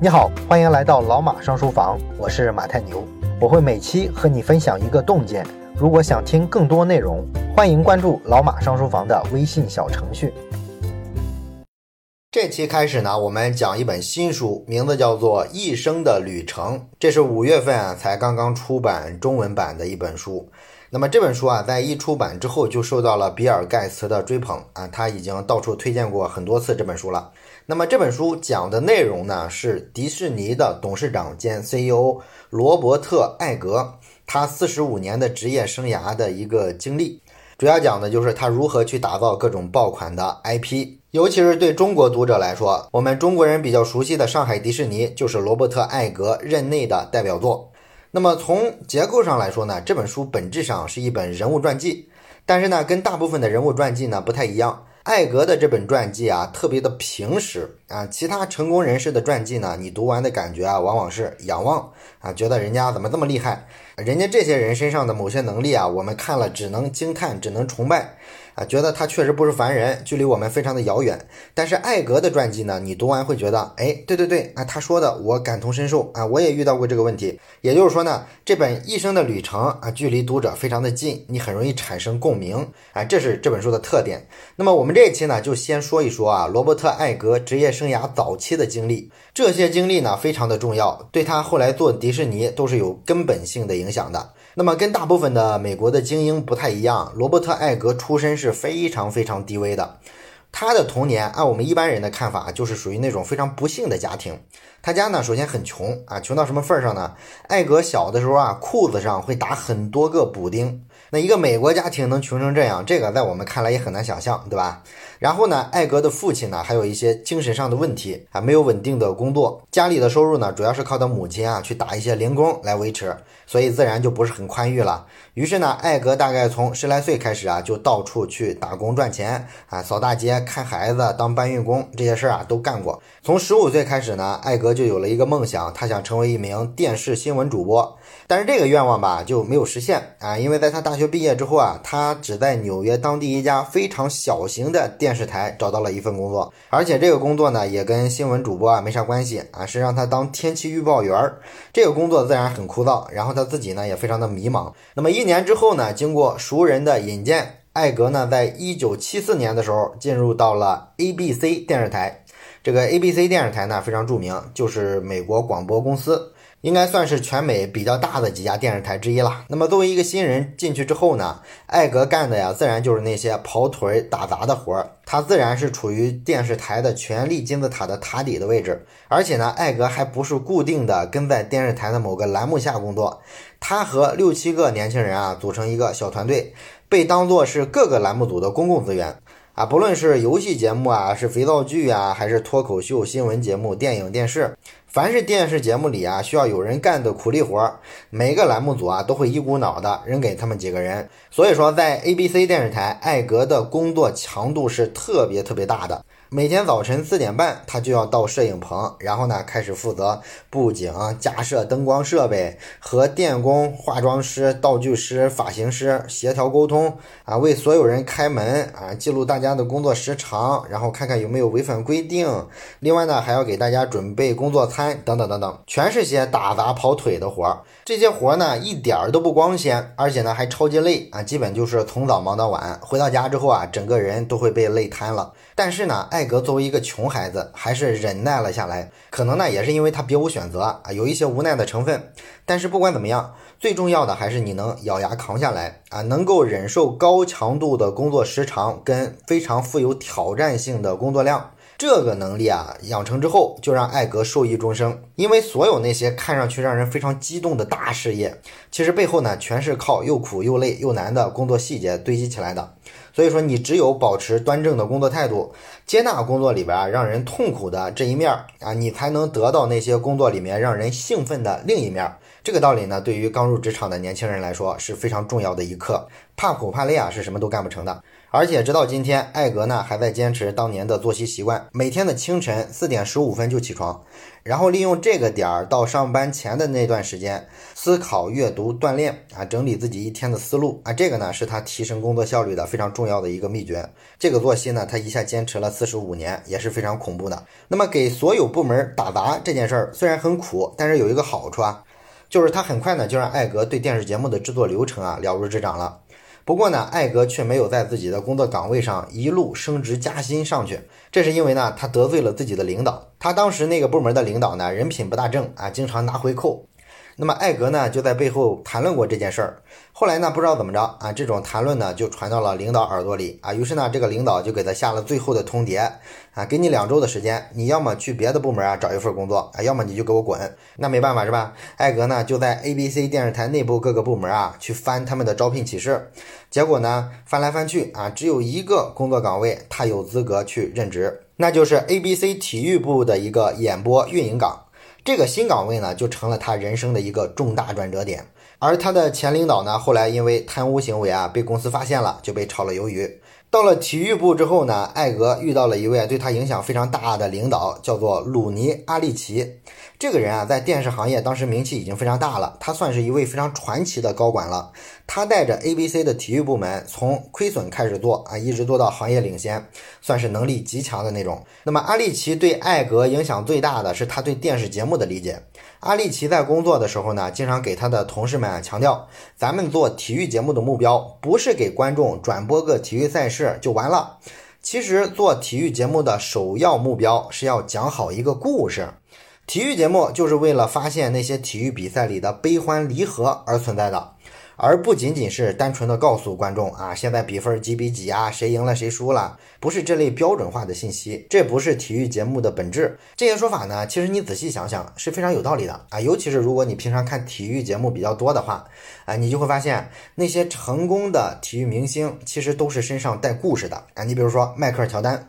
你好，欢迎来到老马上书房，我是马太牛，我会每期和你分享一个洞见。如果想听更多内容，欢迎关注老马上书房的微信小程序。这期开始呢，我们讲一本新书，名字叫做《一生的旅程》，这是五月份才刚刚出版中文版的一本书。那么这本书啊，在一出版之后就受到了比尔盖茨的追捧啊，他已经到处推荐过很多次这本书了。那么这本书讲的内容呢，是迪士尼的董事长兼 CEO 罗伯特·艾格他四十五年的职业生涯的一个经历，主要讲的就是他如何去打造各种爆款的 IP，尤其是对中国读者来说，我们中国人比较熟悉的上海迪士尼就是罗伯特·艾格任内的代表作。那么从结构上来说呢，这本书本质上是一本人物传记，但是呢，跟大部分的人物传记呢不太一样。艾格的这本传记啊，特别的平实啊。其他成功人士的传记呢，你读完的感觉啊，往往是仰望啊，觉得人家怎么这么厉害？人家这些人身上的某些能力啊，我们看了只能惊叹，只能崇拜。啊，觉得他确实不是凡人，距离我们非常的遥远。但是艾格的传记呢，你读完会觉得，哎，对对对，啊，他说的我感同身受啊，我也遇到过这个问题。也就是说呢，这本一生的旅程啊，距离读者非常的近，你很容易产生共鸣啊，这是这本书的特点。那么我们这一期呢，就先说一说啊，罗伯特艾格职业生涯早期的经历，这些经历呢非常的重要，对他后来做迪士尼都是有根本性的影响的。那么跟大部分的美国的精英不太一样，罗伯特·艾格出身是非常非常低微的。他的童年按我们一般人的看法，就是属于那种非常不幸的家庭。他家呢，首先很穷啊，穷到什么份儿上呢？艾格小的时候啊，裤子上会打很多个补丁。那一个美国家庭能穷成这样，这个在我们看来也很难想象，对吧？然后呢，艾格的父亲呢，还有一些精神上的问题啊，没有稳定的工作，家里的收入呢，主要是靠他母亲啊去打一些零工来维持，所以自然就不是很宽裕了。于是呢，艾格大概从十来岁开始啊，就到处去打工赚钱啊，扫大街、看孩子、当搬运工这些事儿啊都干过。从十五岁开始呢，艾格就有了一个梦想，他想成为一名电视新闻主播。但是这个愿望吧就没有实现啊，因为在他大学毕业之后啊，他只在纽约当地一家非常小型的电视台找到了一份工作，而且这个工作呢也跟新闻主播啊没啥关系啊，是让他当天气预报员儿。这个工作自然很枯燥，然后他自己呢也非常的迷茫。那么一年之后呢，经过熟人的引荐，艾格呢在一九七四年的时候进入到了 ABC 电视台。这个 ABC 电视台呢非常著名，就是美国广播公司。应该算是全美比较大的几家电视台之一了。那么作为一个新人进去之后呢，艾格干的呀，自然就是那些跑腿打杂的活儿。他自然是处于电视台的权力金字塔的塔底的位置。而且呢，艾格还不是固定的跟在电视台的某个栏目下工作，他和六七个年轻人啊组成一个小团队，被当作是各个栏目组的公共资源。啊，不论是游戏节目啊，是肥皂剧啊，还是脱口秀、新闻节目、电影、电视，凡是电视节目里啊需要有人干的苦力活，每个栏目组啊都会一股脑的扔给他们几个人。所以说，在 ABC 电视台，艾格的工作强度是特别特别大的。每天早晨四点半，他就要到摄影棚，然后呢，开始负责布景、架设灯光设备，和电工、化妆师、道具师、发型师协调沟通啊，为所有人开门啊，记录大家的工作时长，然后看看有没有违反规定。另外呢，还要给大家准备工作餐等等等等，全是些打杂跑腿的活儿。这些活儿呢，一点儿都不光鲜，而且呢还超级累啊，基本就是从早忙到晚。回到家之后啊，整个人都会被累瘫了。但是呢，艾格作为一个穷孩子，还是忍耐了下来。可能呢，也是因为他别无选择啊，有一些无奈的成分。但是不管怎么样，最重要的还是你能咬牙扛下来啊，能够忍受高强度的工作时长跟非常富有挑战性的工作量。这个能力啊，养成之后，就让艾格受益终生。因为所有那些看上去让人非常激动的大事业，其实背后呢，全是靠又苦又累又难的工作细节堆积起来的。所以说，你只有保持端正的工作态度，接纳工作里边啊让人痛苦的这一面啊，你才能得到那些工作里面让人兴奋的另一面。这个道理呢，对于刚入职场的年轻人来说是非常重要的一课。怕苦怕累啊，是什么都干不成的。而且直到今天，艾格呢还在坚持当年的作息习惯，每天的清晨四点十五分就起床，然后利用这个点儿到上班前的那段时间思考、阅读、锻炼啊，整理自己一天的思路啊，这个呢是他提升工作效率的非常重要的一个秘诀。这个作息呢，他一下坚持了四十五年，也是非常恐怖的。那么给所有部门打杂这件事儿虽然很苦，但是有一个好处啊，就是他很快呢就让艾格对电视节目的制作流程啊了如指掌了。不过呢，艾格却没有在自己的工作岗位上一路升职加薪上去，这是因为呢，他得罪了自己的领导。他当时那个部门的领导呢，人品不大正啊，经常拿回扣。那么艾格呢，就在背后谈论过这件事儿。后来呢，不知道怎么着啊，这种谈论呢就传到了领导耳朵里啊。于是呢，这个领导就给他下了最后的通牒啊，给你两周的时间，你要么去别的部门啊找一份工作啊，要么你就给我滚。那没办法是吧？艾格呢就在 ABC 电视台内部各个部门啊去翻他们的招聘启事，结果呢翻来翻去啊，只有一个工作岗位他有资格去任职，那就是 ABC 体育部的一个演播运营岗。这个新岗位呢，就成了他人生的一个重大转折点。而他的前领导呢，后来因为贪污行为啊，被公司发现了，就被炒了鱿鱼。到了体育部之后呢，艾格遇到了一位对他影响非常大的领导，叫做鲁尼·阿利奇。这个人啊，在电视行业当时名气已经非常大了，他算是一位非常传奇的高管了。他带着 ABC 的体育部门从亏损开始做啊，一直做到行业领先，算是能力极强的那种。那么阿利奇对艾格影响最大的是他对电视节目的理解。阿利奇在工作的时候呢，经常给他的同事们强调，咱们做体育节目的目标不是给观众转播个体育赛事就完了，其实做体育节目的首要目标是要讲好一个故事。体育节目就是为了发现那些体育比赛里的悲欢离合而存在的。而不仅仅是单纯的告诉观众啊，现在比分几比几啊，谁赢了谁输了，不是这类标准化的信息，这不是体育节目的本质。这些说法呢，其实你仔细想想是非常有道理的啊，尤其是如果你平常看体育节目比较多的话，啊，你就会发现那些成功的体育明星其实都是身上带故事的啊。你比如说迈克尔乔丹。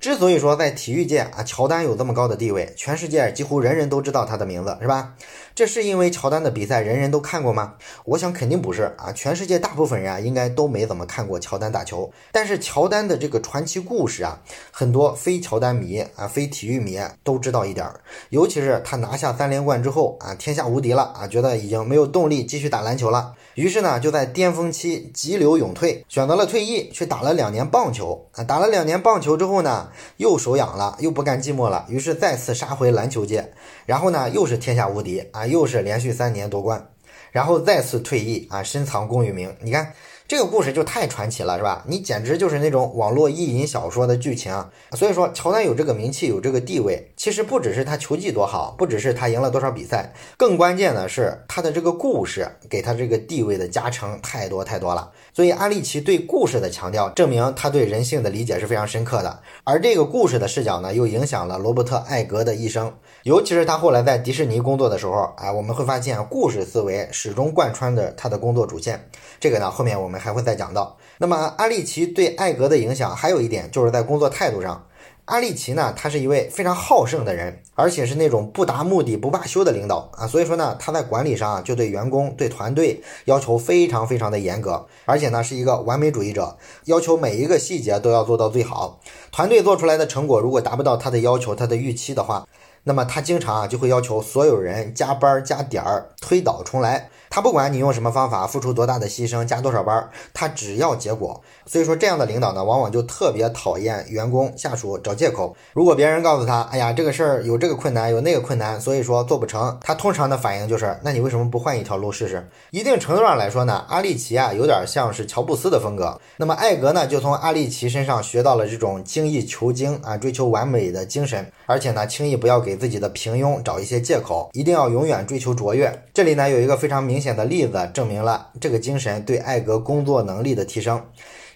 之所以说在体育界啊，乔丹有这么高的地位，全世界几乎人人都知道他的名字，是吧？这是因为乔丹的比赛人人都看过吗？我想肯定不是啊，全世界大部分人啊，应该都没怎么看过乔丹打球。但是乔丹的这个传奇故事啊，很多非乔丹迷啊、非体育迷都知道一点儿。尤其是他拿下三连冠之后啊，天下无敌了啊，觉得已经没有动力继续打篮球了，于是呢，就在巅峰期急流勇退，选择了退役，去打了两年棒球啊。打了两年棒球之后呢，又手痒了，又不甘寂寞了，于是再次杀回篮球界，然后呢，又是天下无敌啊。又是连续三年夺冠，然后再次退役啊，深藏功与名。你看这个故事就太传奇了，是吧？你简直就是那种网络意淫小说的剧情。所以说，乔丹有这个名气，有这个地位，其实不只是他球技多好，不只是他赢了多少比赛，更关键的是他的这个故事给他这个地位的加成太多太多了。所以阿利奇对故事的强调，证明他对人性的理解是非常深刻的。而这个故事的视角呢，又影响了罗伯特·艾格的一生。尤其是他后来在迪士尼工作的时候，哎，我们会发现故事思维始终贯穿着他的工作主线。这个呢，后面我们还会再讲到。那么，阿利奇对艾格的影响还有一点，就是在工作态度上。阿利奇呢，他是一位非常好胜的人，而且是那种不达目的不罢休的领导啊。所以说呢，他在管理上啊，就对员工、对团队要求非常非常的严格，而且呢，是一个完美主义者，要求每一个细节都要做到最好。团队做出来的成果如果达不到他的要求、他的预期的话，那么他经常啊就会要求所有人加班加点儿，推倒重来。他不管你用什么方法，付出多大的牺牲，加多少班，他只要结果。所以说，这样的领导呢，往往就特别讨厌员工下属找借口。如果别人告诉他，哎呀，这个事儿有这个困难，有那个困难，所以说做不成，他通常的反应就是，那你为什么不换一条路试试？一定程度上来说呢，阿利奇啊，有点像是乔布斯的风格。那么艾格呢，就从阿利奇身上学到了这种精益求精啊，追求完美的精神，而且呢，轻易不要给自己的平庸找一些借口，一定要永远追求卓越。这里呢，有一个非常明显的例子，证明了这个精神对艾格工作能力的提升。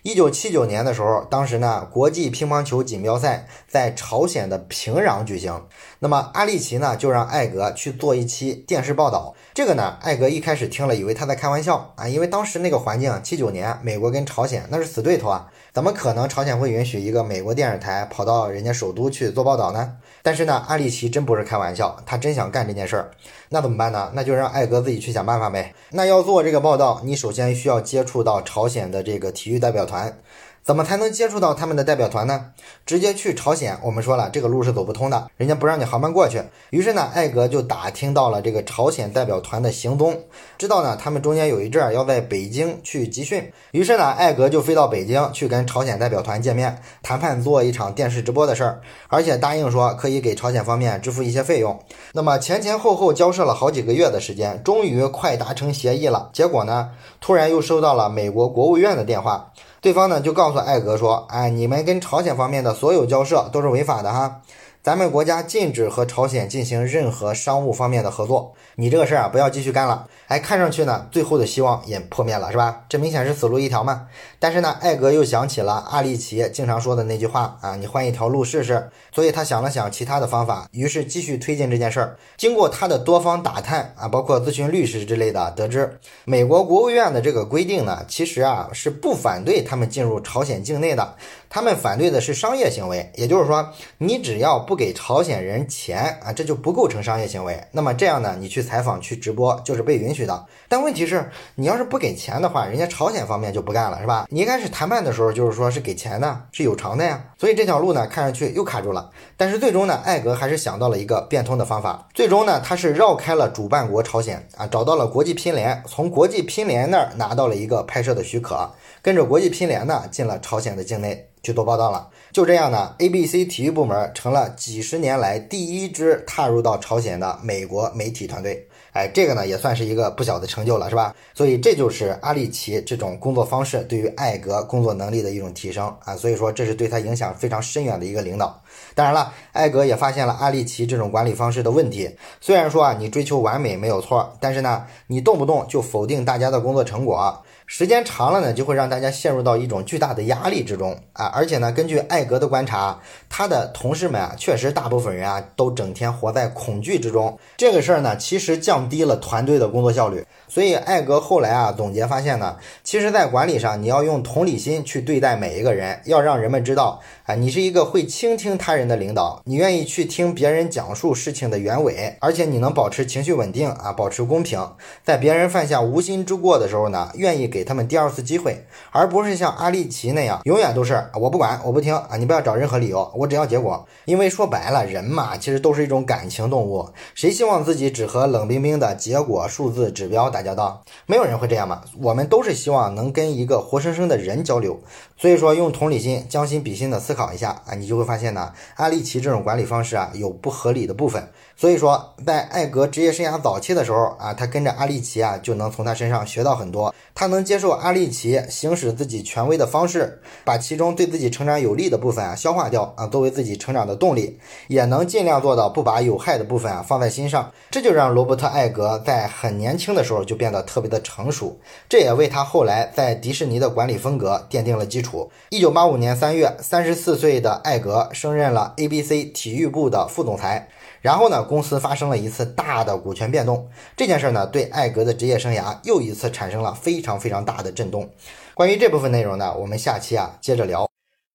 一九七九年的时候，当时呢，国际乒乓球锦标赛在朝鲜的平壤举行。那么阿利奇呢，就让艾格去做一期电视报道。这个呢，艾格一开始听了，以为他在开玩笑啊，因为当时那个环境，七九年美国跟朝鲜那是死对头啊，怎么可能朝鲜会允许一个美国电视台跑到人家首都去做报道呢？但是呢，阿利奇真不是开玩笑，他真想干这件事儿。那怎么办呢？那就让艾格自己去想办法呗。那要做这个报道，你首先需要接触到朝鲜的这个体育代表团。怎么才能接触到他们的代表团呢？直接去朝鲜，我们说了这个路是走不通的，人家不让你航班过去。于是呢，艾格就打听到了这个朝鲜代表团的行踪，知道呢他们中间有一阵儿要在北京去集训。于是呢，艾格就飞到北京去跟朝鲜代表团见面，谈判做一场电视直播的事儿，而且答应说可以给朝鲜方面支付一些费用。那么前前后后交涉了好几个月的时间，终于快达成协议了。结果呢，突然又收到了美国国务院的电话。对方呢就告诉艾格说：“哎，你们跟朝鲜方面的所有交涉都是违法的哈，咱们国家禁止和朝鲜进行任何商务方面的合作。你这个事儿啊，不要继续干了。”哎，看上去呢，最后的希望也破灭了，是吧？这明显是死路一条嘛。但是呢，艾格又想起了阿利奇经常说的那句话啊，你换一条路试试。所以他想了想其他的方法，于是继续推进这件事儿。经过他的多方打探啊，包括咨询律师之类的，得知美国国务院的这个规定呢，其实啊是不反对他们进入朝鲜境内的，他们反对的是商业行为。也就是说，你只要不不给朝鲜人钱啊，这就不构成商业行为。那么这样呢，你去采访、去直播就是被允许。的，但问题是，你要是不给钱的话，人家朝鲜方面就不干了，是吧？你一开始谈判的时候就是说是给钱的，是有偿的呀，所以这条路呢，看上去又卡住了。但是最终呢，艾格还是想到了一个变通的方法。最终呢，他是绕开了主办国朝鲜啊，找到了国际乒联，从国际乒联那儿拿到了一个拍摄的许可，跟着国际乒联呢进了朝鲜的境内去做报道了。就这样呢，ABC 体育部门成了几十年来第一支踏入到朝鲜的美国媒体团队。哎，这个呢也算是一个不小的成就了，是吧？所以这就是阿利奇这种工作方式对于艾格工作能力的一种提升啊，所以说这是对他影响非常深远的一个领导。当然了，艾格也发现了阿利奇这种管理方式的问题。虽然说啊，你追求完美没有错，但是呢，你动不动就否定大家的工作成果。时间长了呢，就会让大家陷入到一种巨大的压力之中啊！而且呢，根据艾格的观察，他的同事们啊，确实大部分人啊，都整天活在恐惧之中。这个事儿呢，其实降低了团队的工作效率。所以艾格后来啊，总结发现呢，其实，在管理上，你要用同理心去对待每一个人，要让人们知道啊，你是一个会倾听他人的领导，你愿意去听别人讲述事情的原委，而且你能保持情绪稳定啊，保持公平，在别人犯下无心之过的时候呢，愿意给。他们第二次机会，而不是像阿利奇那样，永远都是我不管，我不听啊！你不要找任何理由，我只要结果。因为说白了，人嘛，其实都是一种感情动物，谁希望自己只和冷冰冰的结果、数字、指标打交道？没有人会这样嘛。我们都是希望能跟一个活生生的人交流。所以说，用同理心、将心比心的思考一下啊，你就会发现呢，阿利奇这种管理方式啊，有不合理的部分。所以说，在艾格职业生涯早期的时候啊，他跟着阿利奇啊，就能从他身上学到很多。他能接受阿利奇行使自己权威的方式，把其中对自己成长有利的部分啊消化掉啊，作为自己成长的动力，也能尽量做到不把有害的部分啊放在心上。这就让罗伯特·艾格在很年轻的时候就就变得特别的成熟，这也为他后来在迪士尼的管理风格奠定了基础。一九八五年三月，三十四岁的艾格升任了 ABC 体育部的副总裁。然后呢，公司发生了一次大的股权变动，这件事呢，对艾格的职业生涯又一次产生了非常非常大的震动。关于这部分内容呢，我们下期啊接着聊。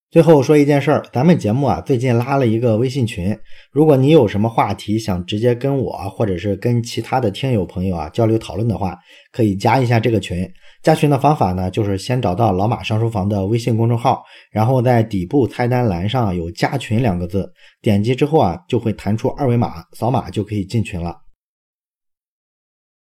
最后说一件事儿，咱们节目啊最近拉了一个微信群，如果你有什么话题想直接跟我或者是跟其他的听友朋友啊交流讨论的话，可以加一下这个群。加群的方法呢，就是先找到老马上书房的微信公众号，然后在底部菜单栏上有加群两个字，点击之后啊就会弹出二维码，扫码就可以进群了。